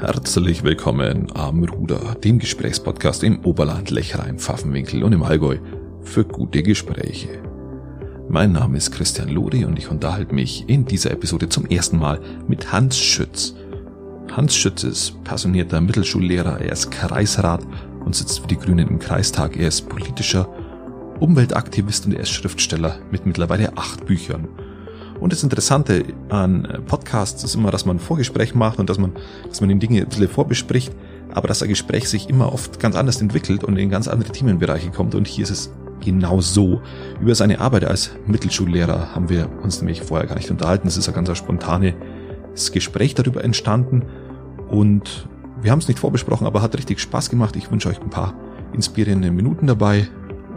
Herzlich willkommen am Ruder, dem Gesprächspodcast im Oberland, Lechrein, Pfaffenwinkel und im Allgäu für gute Gespräche. Mein Name ist Christian Lori und ich unterhalte mich in dieser Episode zum ersten Mal mit Hans Schütz. Hans Schütz ist passionierter Mittelschullehrer, er ist Kreisrat und sitzt für die Grünen im Kreistag. Er ist politischer Umweltaktivist und er ist Schriftsteller mit mittlerweile acht Büchern. Und das Interessante an Podcasts ist immer, dass man ein Vorgespräch macht und dass man, dass man den Dinge ein bisschen vorbespricht, aber dass ein Gespräch sich immer oft ganz anders entwickelt und in ganz andere Themenbereiche kommt. Und hier ist es genau so. Über seine Arbeit als Mittelschullehrer haben wir uns nämlich vorher gar nicht unterhalten. Es ist ein ganz spontanes Gespräch darüber entstanden und wir haben es nicht vorbesprochen, aber hat richtig Spaß gemacht. Ich wünsche euch ein paar inspirierende Minuten dabei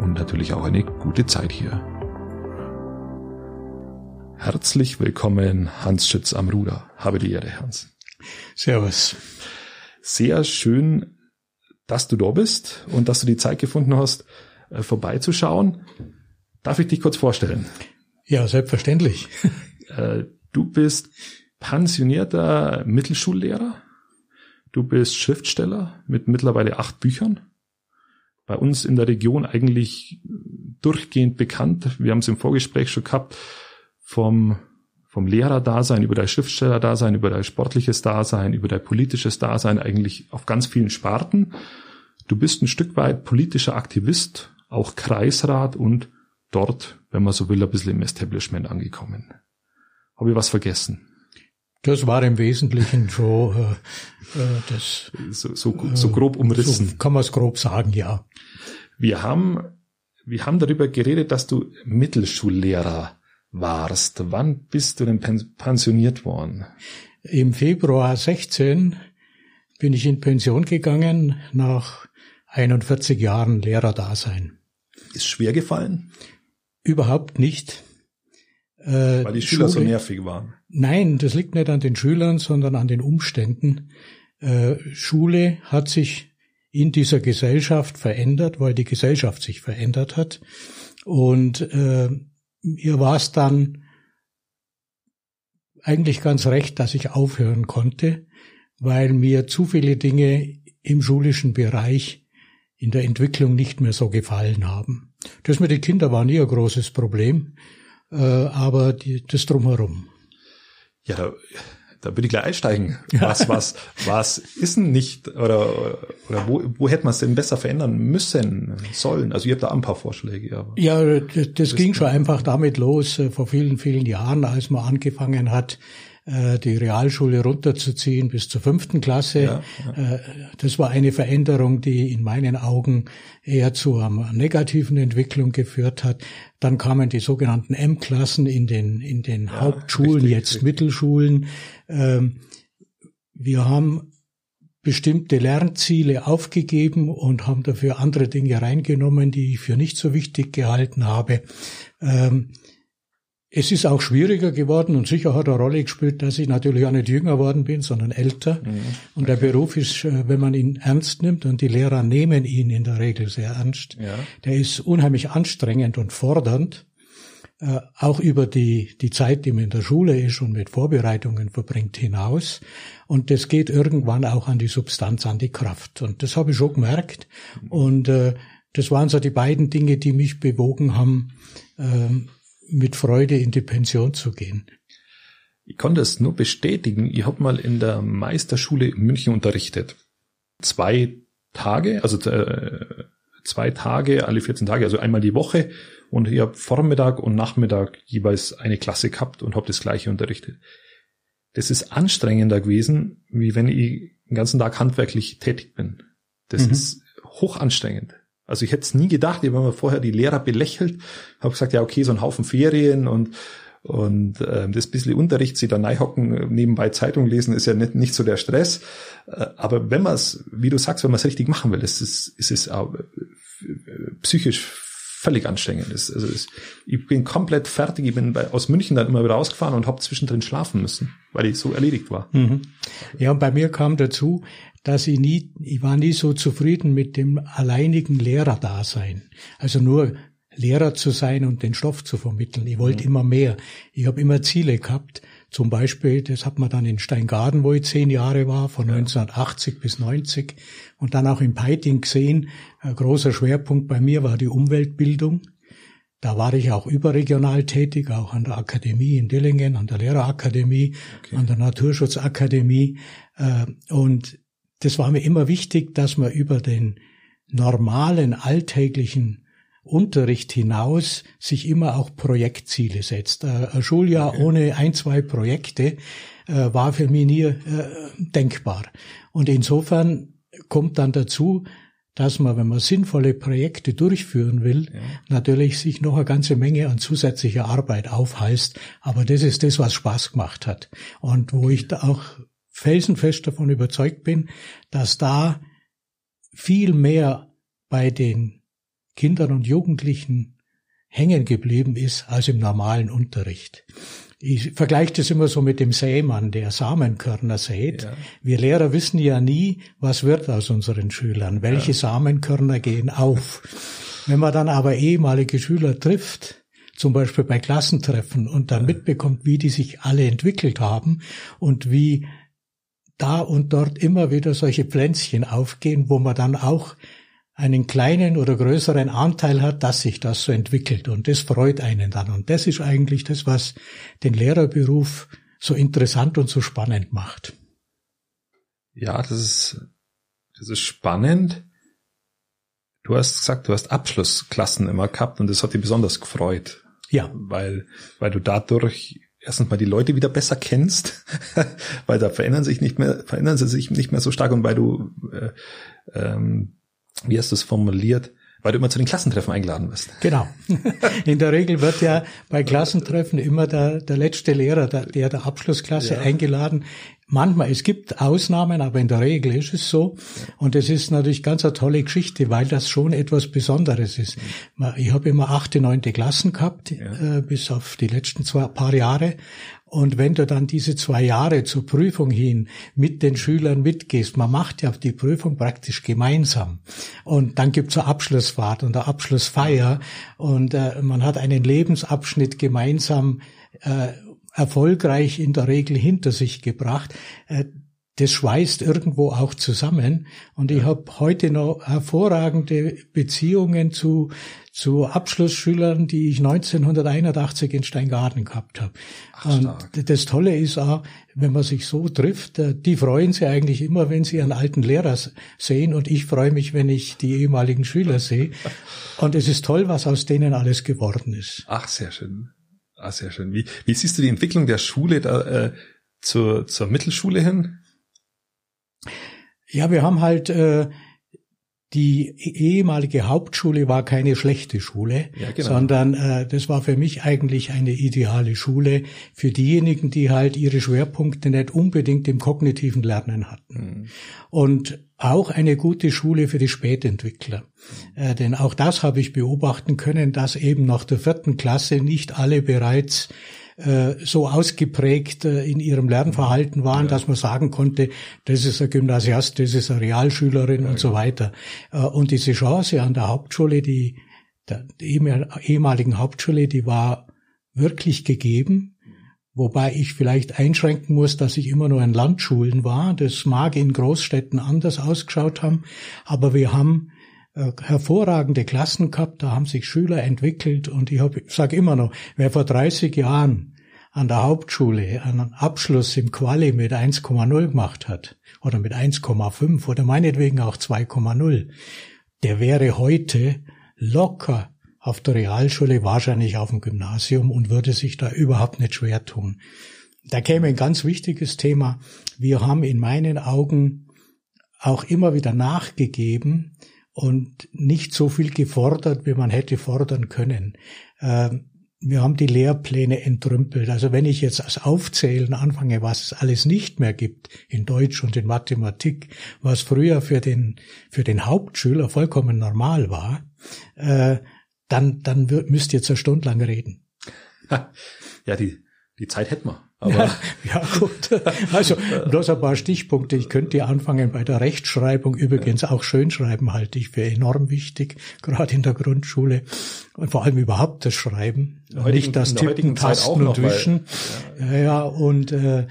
und natürlich auch eine gute Zeit hier. Herzlich willkommen, Hans Schütz am Ruder. Habe die Ehre, Hans. Servus. Sehr schön, dass du da bist und dass du die Zeit gefunden hast, äh, vorbeizuschauen. Darf ich dich kurz vorstellen? Ja, selbstverständlich. Äh, du bist pensionierter Mittelschullehrer. Du bist Schriftsteller mit mittlerweile acht Büchern. Bei uns in der Region eigentlich durchgehend bekannt. Wir haben es im Vorgespräch schon gehabt vom, vom Lehrerdasein über dein Schriftstellerdasein, über dein sportliches Dasein, über dein politisches Dasein eigentlich auf ganz vielen Sparten. Du bist ein Stück weit politischer Aktivist, auch Kreisrat und dort, wenn man so will, ein bisschen im Establishment angekommen. Habe ich was vergessen? Das war im Wesentlichen schon äh, äh das. So, so, so grob umrissen. So kann man es grob sagen, ja. Wir haben, wir haben darüber geredet, dass du Mittelschullehrer warst. Wann bist du denn pensioniert worden? Im Februar 16 bin ich in Pension gegangen nach 41 Jahren Lehrerdasein. Ist schwer gefallen? Überhaupt nicht. Äh, Weil die Schüler Schule, so nervig waren. Nein, das liegt nicht an den Schülern, sondern an den Umständen. Äh, Schule hat sich in dieser Gesellschaft verändert, weil die Gesellschaft sich verändert hat. Und äh, mir war es dann eigentlich ganz recht, dass ich aufhören konnte, weil mir zu viele Dinge im schulischen Bereich in der Entwicklung nicht mehr so gefallen haben. Das mit den Kindern war nie ein großes Problem, äh, aber das drumherum. Ja, da, da würde ich gleich einsteigen. Was, was, was ist denn nicht oder, oder wo, wo hätte man es denn besser verändern müssen, sollen? Also ihr habt da ein paar Vorschläge. Aber ja, das, das ging schon einfach damit los, äh, vor vielen, vielen Jahren, als man angefangen hat, äh, die Realschule runterzuziehen bis zur fünften Klasse. Ja, ja. Äh, das war eine Veränderung, die in meinen Augen eher zu einer negativen Entwicklung geführt hat. Dann kamen die sogenannten M-Klassen in den, in den ja, Hauptschulen, richtig, jetzt richtig. Mittelschulen. Ähm, wir haben bestimmte Lernziele aufgegeben und haben dafür andere Dinge reingenommen, die ich für nicht so wichtig gehalten habe. Ähm, es ist auch schwieriger geworden und sicher hat eine Rolle gespielt, dass ich natürlich auch nicht jünger worden bin, sondern älter. Mhm. Und der Beruf ist, äh, wenn man ihn ernst nimmt, und die Lehrer nehmen ihn in der Regel sehr ernst, ja. der ist unheimlich anstrengend und fordernd, äh, auch über die, die Zeit, die man in der Schule ist und mit Vorbereitungen verbringt, hinaus. Und das geht irgendwann auch an die Substanz, an die Kraft. Und das habe ich schon gemerkt. Mhm. Und äh, das waren so die beiden Dinge, die mich bewogen haben, ähm, mit Freude in die Pension zu gehen. Ich konnte es nur bestätigen. Ich habe mal in der Meisterschule in München unterrichtet. Zwei Tage, also äh, zwei Tage, alle 14 Tage, also einmal die Woche. Und ich habe Vormittag und Nachmittag jeweils eine Klasse gehabt und habe das gleiche unterrichtet. Das ist anstrengender gewesen, wie wenn ich den ganzen Tag handwerklich tätig bin. Das mhm. ist hoch anstrengend. Also ich hätte es nie gedacht, ich habe mir vorher die Lehrer belächelt, habe gesagt, ja okay, so ein Haufen Ferien und und äh, das bisschen Unterricht, sie da neihocken, nebenbei Zeitung lesen, ist ja nicht, nicht so der Stress. Äh, aber wenn man es, wie du sagst, wenn man es richtig machen will, ist es, ist es auch äh, psychisch völlig anstrengend. Also es, ich bin komplett fertig. Ich bin bei, aus München dann immer wieder rausgefahren und habe zwischendrin schlafen müssen, weil ich so erledigt war. Mhm. Ja, und bei mir kam dazu, dass ich nie, ich war nie so zufrieden mit dem alleinigen Lehrerdasein. Also nur Lehrer zu sein und den Stoff zu vermitteln. Ich wollte mhm. immer mehr. Ich habe immer Ziele gehabt. Zum Beispiel, das hat man dann in Steingaden, wo ich zehn Jahre war, von ja. 1980 bis 90 und dann auch in Peiting gesehen. Ein großer Schwerpunkt bei mir war die Umweltbildung. Da war ich auch überregional tätig, auch an der Akademie in Dillingen, an der Lehrerakademie, okay. an der Naturschutzakademie. Äh, und das war mir immer wichtig, dass man über den normalen alltäglichen Unterricht hinaus sich immer auch Projektziele setzt. Äh, ein Schuljahr okay. ohne ein, zwei Projekte äh, war für mich nie denkbar. Und insofern kommt dann dazu, dass man, wenn man sinnvolle Projekte durchführen will, ja. natürlich sich noch eine ganze Menge an zusätzlicher Arbeit aufheißt. Aber das ist das, was Spaß gemacht hat. Und wo ich da auch felsenfest davon überzeugt bin, dass da viel mehr bei den Kindern und Jugendlichen hängen geblieben ist als im normalen Unterricht. Ich vergleiche das immer so mit dem Sämann, der Samenkörner sät. Ja. Wir Lehrer wissen ja nie, was wird aus unseren Schülern, welche ja. Samenkörner gehen auf. Wenn man dann aber ehemalige Schüler trifft, zum Beispiel bei Klassentreffen und dann mitbekommt, wie die sich alle entwickelt haben und wie da und dort immer wieder solche Pflänzchen aufgehen, wo man dann auch einen kleinen oder größeren Anteil hat, dass sich das so entwickelt. Und das freut einen dann. Und das ist eigentlich das, was den Lehrerberuf so interessant und so spannend macht. Ja, das ist, das ist spannend. Du hast gesagt, du hast Abschlussklassen immer gehabt und das hat dich besonders gefreut. Ja. Weil, weil du dadurch erstens mal die Leute wieder besser kennst, weil da verändern sich nicht mehr, verändern sie sich nicht mehr so stark und weil du äh, ähm, wie hast du es formuliert, weil du immer zu den Klassentreffen eingeladen wirst. Genau. In der Regel wird ja bei Klassentreffen immer der, der letzte Lehrer der, der, der Abschlussklasse ja. eingeladen. Manchmal, es gibt Ausnahmen, aber in der Regel ist es so. Und es ist natürlich ganz eine tolle Geschichte, weil das schon etwas Besonderes ist. Ich habe immer achte, neunte Klassen gehabt, ja. äh, bis auf die letzten zwei paar Jahre. Und wenn du dann diese zwei Jahre zur Prüfung hin mit den Schülern mitgehst, man macht ja die Prüfung praktisch gemeinsam. Und dann gibt's eine Abschlussfahrt und eine Abschlussfeier und äh, man hat einen Lebensabschnitt gemeinsam äh, erfolgreich in der Regel hinter sich gebracht. Äh, das schweißt irgendwo auch zusammen. Und ich habe heute noch hervorragende Beziehungen zu, zu Abschlussschülern, die ich 1981 in Steingarten gehabt habe. Und das Tolle ist auch, wenn man sich so trifft, äh, die freuen sich eigentlich immer, wenn sie einen alten Lehrer sehen. Und ich freue mich, wenn ich die ehemaligen Schüler sehe. Und es ist toll, was aus denen alles geworden ist. Ach, sehr schön. Ach, sehr schön. Wie, wie siehst du die Entwicklung der Schule da, äh, zur, zur Mittelschule hin? Ja, wir haben halt äh, die ehemalige Hauptschule war keine schlechte Schule, ja, genau. sondern äh, das war für mich eigentlich eine ideale Schule für diejenigen, die halt ihre Schwerpunkte nicht unbedingt im kognitiven Lernen hatten. Mhm. Und auch eine gute Schule für die Spätentwickler. Äh, denn auch das habe ich beobachten können, dass eben nach der vierten Klasse nicht alle bereits äh, so ausgeprägt äh, in ihrem Lernverhalten waren, ja. dass man sagen konnte, das ist ein Gymnasiast, das ist eine Realschülerin ja, und so weiter. Äh, und diese Chance an der Hauptschule, die der ehemaligen Hauptschule, die war wirklich gegeben. Wobei ich vielleicht einschränken muss, dass ich immer nur in Landschulen war. Das mag in Großstädten anders ausgeschaut haben. Aber wir haben hervorragende Klassen gehabt, da haben sich Schüler entwickelt und ich, hab, sage immer noch, wer vor 30 Jahren an der Hauptschule einen Abschluss im Quali mit 1,0 gemacht hat oder mit 1,5 oder meinetwegen auch 2,0, der wäre heute locker auf der Realschule, wahrscheinlich auf dem Gymnasium und würde sich da überhaupt nicht schwer tun. Da käme ein ganz wichtiges Thema. Wir haben in meinen Augen auch immer wieder nachgegeben, und nicht so viel gefordert, wie man hätte fordern können. Ähm, wir haben die Lehrpläne entrümpelt. Also wenn ich jetzt als Aufzählen anfange, was es alles nicht mehr gibt in Deutsch und in Mathematik, was früher für den, für den Hauptschüler vollkommen normal war, äh, dann, dann müsst ihr zur Stunde lang reden. Ja, die, die Zeit hätten wir. Aber ja, gut. Also bloß ein paar Stichpunkte. Ich könnte anfangen bei der Rechtschreibung. Übrigens auch Schönschreiben halte ich für enorm wichtig, gerade in der Grundschule. Und vor allem überhaupt das Schreiben. Heutigen, Nicht das Tippen, Tasten und Wischen. Weil, ja. ja, und äh,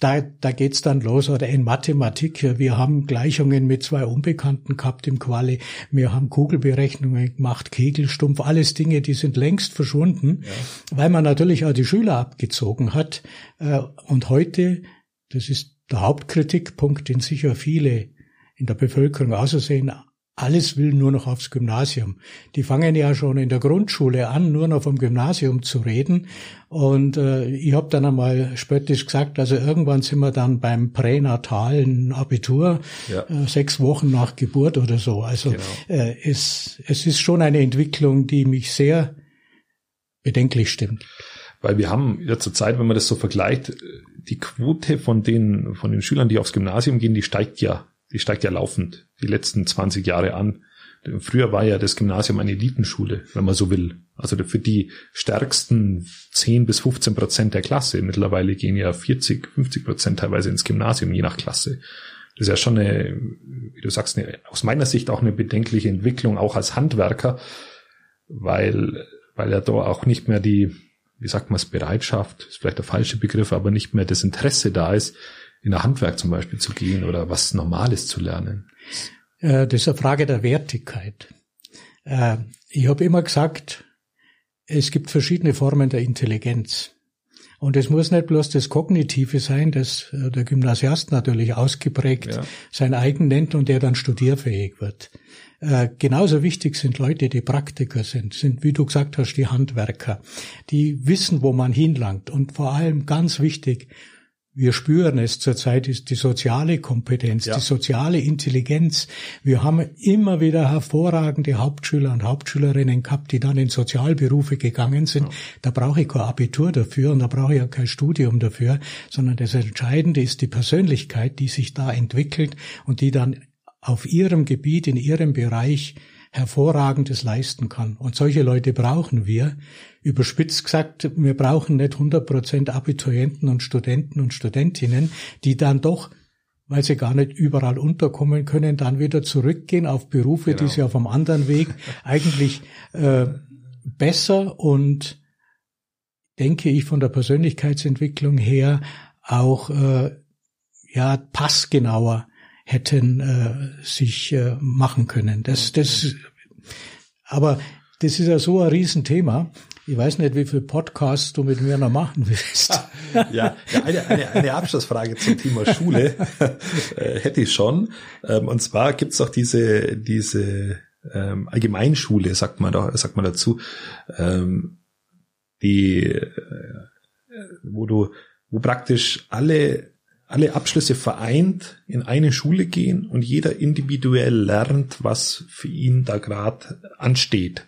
da, da geht's dann los. Oder in Mathematik, wir haben Gleichungen mit zwei Unbekannten gehabt im Quali. Wir haben Kugelberechnungen gemacht, Kegelstumpf, alles Dinge, die sind längst verschwunden, ja. weil man natürlich auch die Schüler abgezogen hat. Äh, und heute, das ist der Hauptkritikpunkt, den sicher viele in der Bevölkerung aussehen, alles will nur noch aufs Gymnasium. Die fangen ja schon in der Grundschule an, nur noch vom Gymnasium zu reden. Und äh, ich habe dann einmal spöttisch gesagt, also irgendwann sind wir dann beim pränatalen Abitur, ja. äh, sechs Wochen nach Geburt oder so. Also genau. äh, es, es ist schon eine Entwicklung, die mich sehr bedenklich stimmt. Weil wir haben ja zur Zeit, wenn man das so vergleicht, die Quote von den, von den Schülern, die aufs Gymnasium gehen, die steigt ja die steigt ja laufend die letzten 20 Jahre an. Früher war ja das Gymnasium eine Elitenschule, wenn man so will. Also für die stärksten 10 bis 15 Prozent der Klasse. Mittlerweile gehen ja 40, 50 Prozent teilweise ins Gymnasium, je nach Klasse. Das ist ja schon eine, wie du sagst, eine, aus meiner Sicht auch eine bedenkliche Entwicklung, auch als Handwerker, weil, weil ja da auch nicht mehr die, wie sagt man es, Bereitschaft, ist vielleicht der falsche Begriff, aber nicht mehr das Interesse da ist, in ein Handwerk zum Beispiel zu gehen oder was Normales zu lernen? Äh, das ist eine Frage der Wertigkeit. Äh, ich habe immer gesagt, es gibt verschiedene Formen der Intelligenz. Und es muss nicht bloß das Kognitive sein, das äh, der Gymnasiast natürlich ausgeprägt ja. sein eigen nennt und der dann studierfähig wird. genauso wichtig sind Leute, die Praktiker sind, sind, wie du gesagt hast, die Handwerker, die wissen, wo man hinlangt. Und vor allem ganz wichtig, wir spüren es zurzeit, ist die soziale Kompetenz, ja. die soziale Intelligenz. Wir haben immer wieder hervorragende Hauptschüler und Hauptschülerinnen gehabt, die dann in Sozialberufe gegangen sind. Ja. Da brauche ich kein Abitur dafür und da brauche ich ja kein Studium dafür, sondern das Entscheidende ist die Persönlichkeit, die sich da entwickelt und die dann auf ihrem Gebiet, in ihrem Bereich Hervorragendes leisten kann. Und solche Leute brauchen wir. Überspitzt gesagt, wir brauchen nicht 100 Prozent Abiturienten und Studenten und Studentinnen, die dann doch, weil sie gar nicht überall unterkommen können, dann wieder zurückgehen auf Berufe, genau. die sie auf einem anderen Weg eigentlich äh, besser und denke ich von der Persönlichkeitsentwicklung her auch äh, ja passgenauer hätten äh, sich äh, machen können. Das, das, aber das ist ja so ein Riesenthema. Ich weiß nicht, wie viel Podcasts du mit mir noch machen willst. ja, eine, eine, eine Abschlussfrage zum Thema Schule äh, hätte ich schon. Ähm, und zwar gibt's auch diese, diese ähm, Allgemeinschule, sagt man da, sagt man dazu, ähm, die, äh, wo du, wo praktisch alle alle Abschlüsse vereint in eine Schule gehen und jeder individuell lernt, was für ihn da gerade ansteht.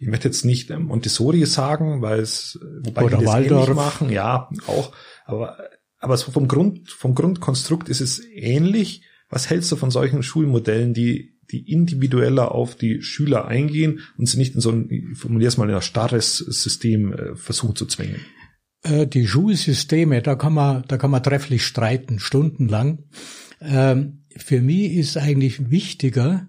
Ich möchte jetzt nicht Montessori sagen, weil es, wobei Oder die das Waldorf. ähnlich machen, ja, auch, aber, aber so vom Grund, vom Grundkonstrukt ist es ähnlich. Was hältst du von solchen Schulmodellen, die, die individueller auf die Schüler eingehen und sie nicht in so ein, ich formuliere es mal, in ein starres System äh, versuchen zu zwingen? Äh, die Schulsysteme, da kann man, da kann man trefflich streiten, stundenlang. Ähm, für mich ist eigentlich wichtiger,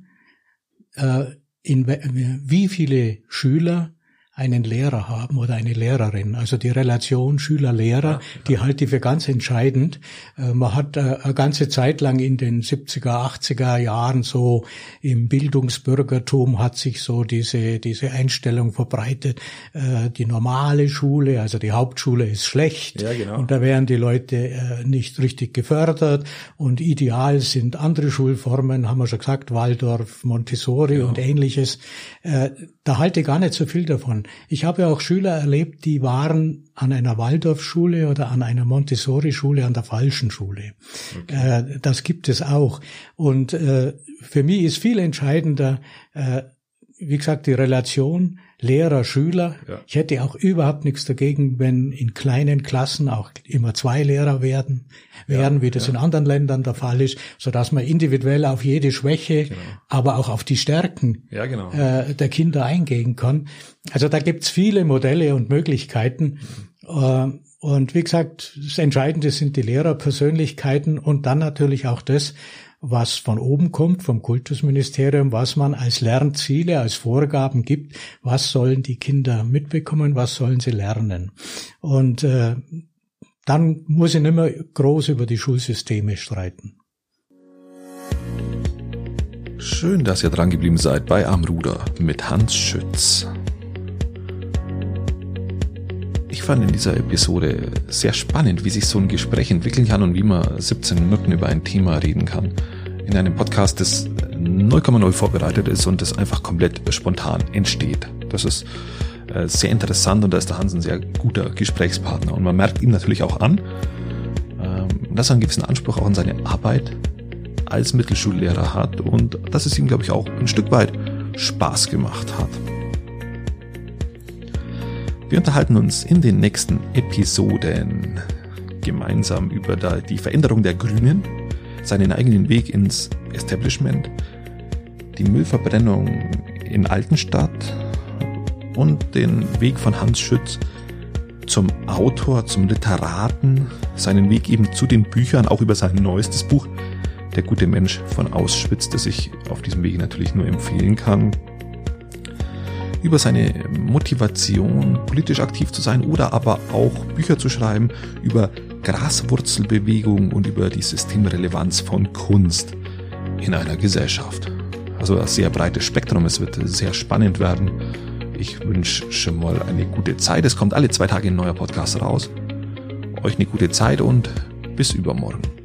äh, in wie viele Schüler einen Lehrer haben oder eine Lehrerin. Also die Relation Schüler-Lehrer, die halte ich für ganz entscheidend. Äh, man hat äh, eine ganze Zeit lang in den 70er, 80er Jahren so im Bildungsbürgertum hat sich so diese, diese Einstellung verbreitet. Äh, die normale Schule, also die Hauptschule ist schlecht. Ja, genau. Und da werden die Leute nicht richtig gefördert. Und ideal sind andere Schulformen, haben wir schon gesagt, Waldorf, Montessori ja. und ähnliches. Da halte ich gar nicht so viel davon. Ich habe auch Schüler erlebt, die waren an einer Waldorfschule oder an einer Montessori-Schule an der falschen Schule. Okay. Äh, das gibt es auch. Und äh, für mich ist viel entscheidender, äh, wie gesagt, die Relation Lehrer, Schüler. Ja. Ich hätte auch überhaupt nichts dagegen, wenn in kleinen Klassen auch immer zwei Lehrer werden, werden, ja, wie das ja. in anderen Ländern der Fall ist, so dass man individuell auf jede Schwäche, genau. aber auch auf die Stärken genau. äh, der Kinder eingehen kann. Also da gibt's viele Modelle und Möglichkeiten. Äh, und wie gesagt, das Entscheidende sind die Lehrerpersönlichkeiten und dann natürlich auch das, was von oben kommt, vom Kultusministerium, was man als Lernziele, als Vorgaben gibt, was sollen die Kinder mitbekommen, was sollen sie lernen. Und äh, dann muss ich nicht mehr groß über die Schulsysteme streiten. Schön, dass ihr dran geblieben seid bei Amruder mit Hans Schütz. Ich fand in dieser Episode sehr spannend, wie sich so ein Gespräch entwickeln kann und wie man 17 Minuten über ein Thema reden kann. In einem Podcast, das 0,0 vorbereitet ist und das einfach komplett spontan entsteht. Das ist äh, sehr interessant und da ist der Hans ein sehr guter Gesprächspartner. Und man merkt ihm natürlich auch an, ähm, dass er einen gewissen Anspruch auch an seine Arbeit als Mittelschullehrer hat und dass es ihm, glaube ich, auch ein Stück weit Spaß gemacht hat. Wir unterhalten uns in den nächsten Episoden gemeinsam über die Veränderung der Grünen, seinen eigenen Weg ins Establishment, die Müllverbrennung in Altenstadt und den Weg von Hans Schütz zum Autor, zum Literaten, seinen Weg eben zu den Büchern, auch über sein neuestes Buch, Der gute Mensch von Auschwitz, das ich auf diesem Weg natürlich nur empfehlen kann. Über seine Motivation, politisch aktiv zu sein oder aber auch Bücher zu schreiben über Graswurzelbewegung und über die Systemrelevanz von Kunst in einer Gesellschaft. Also ein sehr breites Spektrum, es wird sehr spannend werden. Ich wünsche schon mal eine gute Zeit. Es kommt alle zwei Tage ein neuer Podcast raus. Euch eine gute Zeit und bis übermorgen.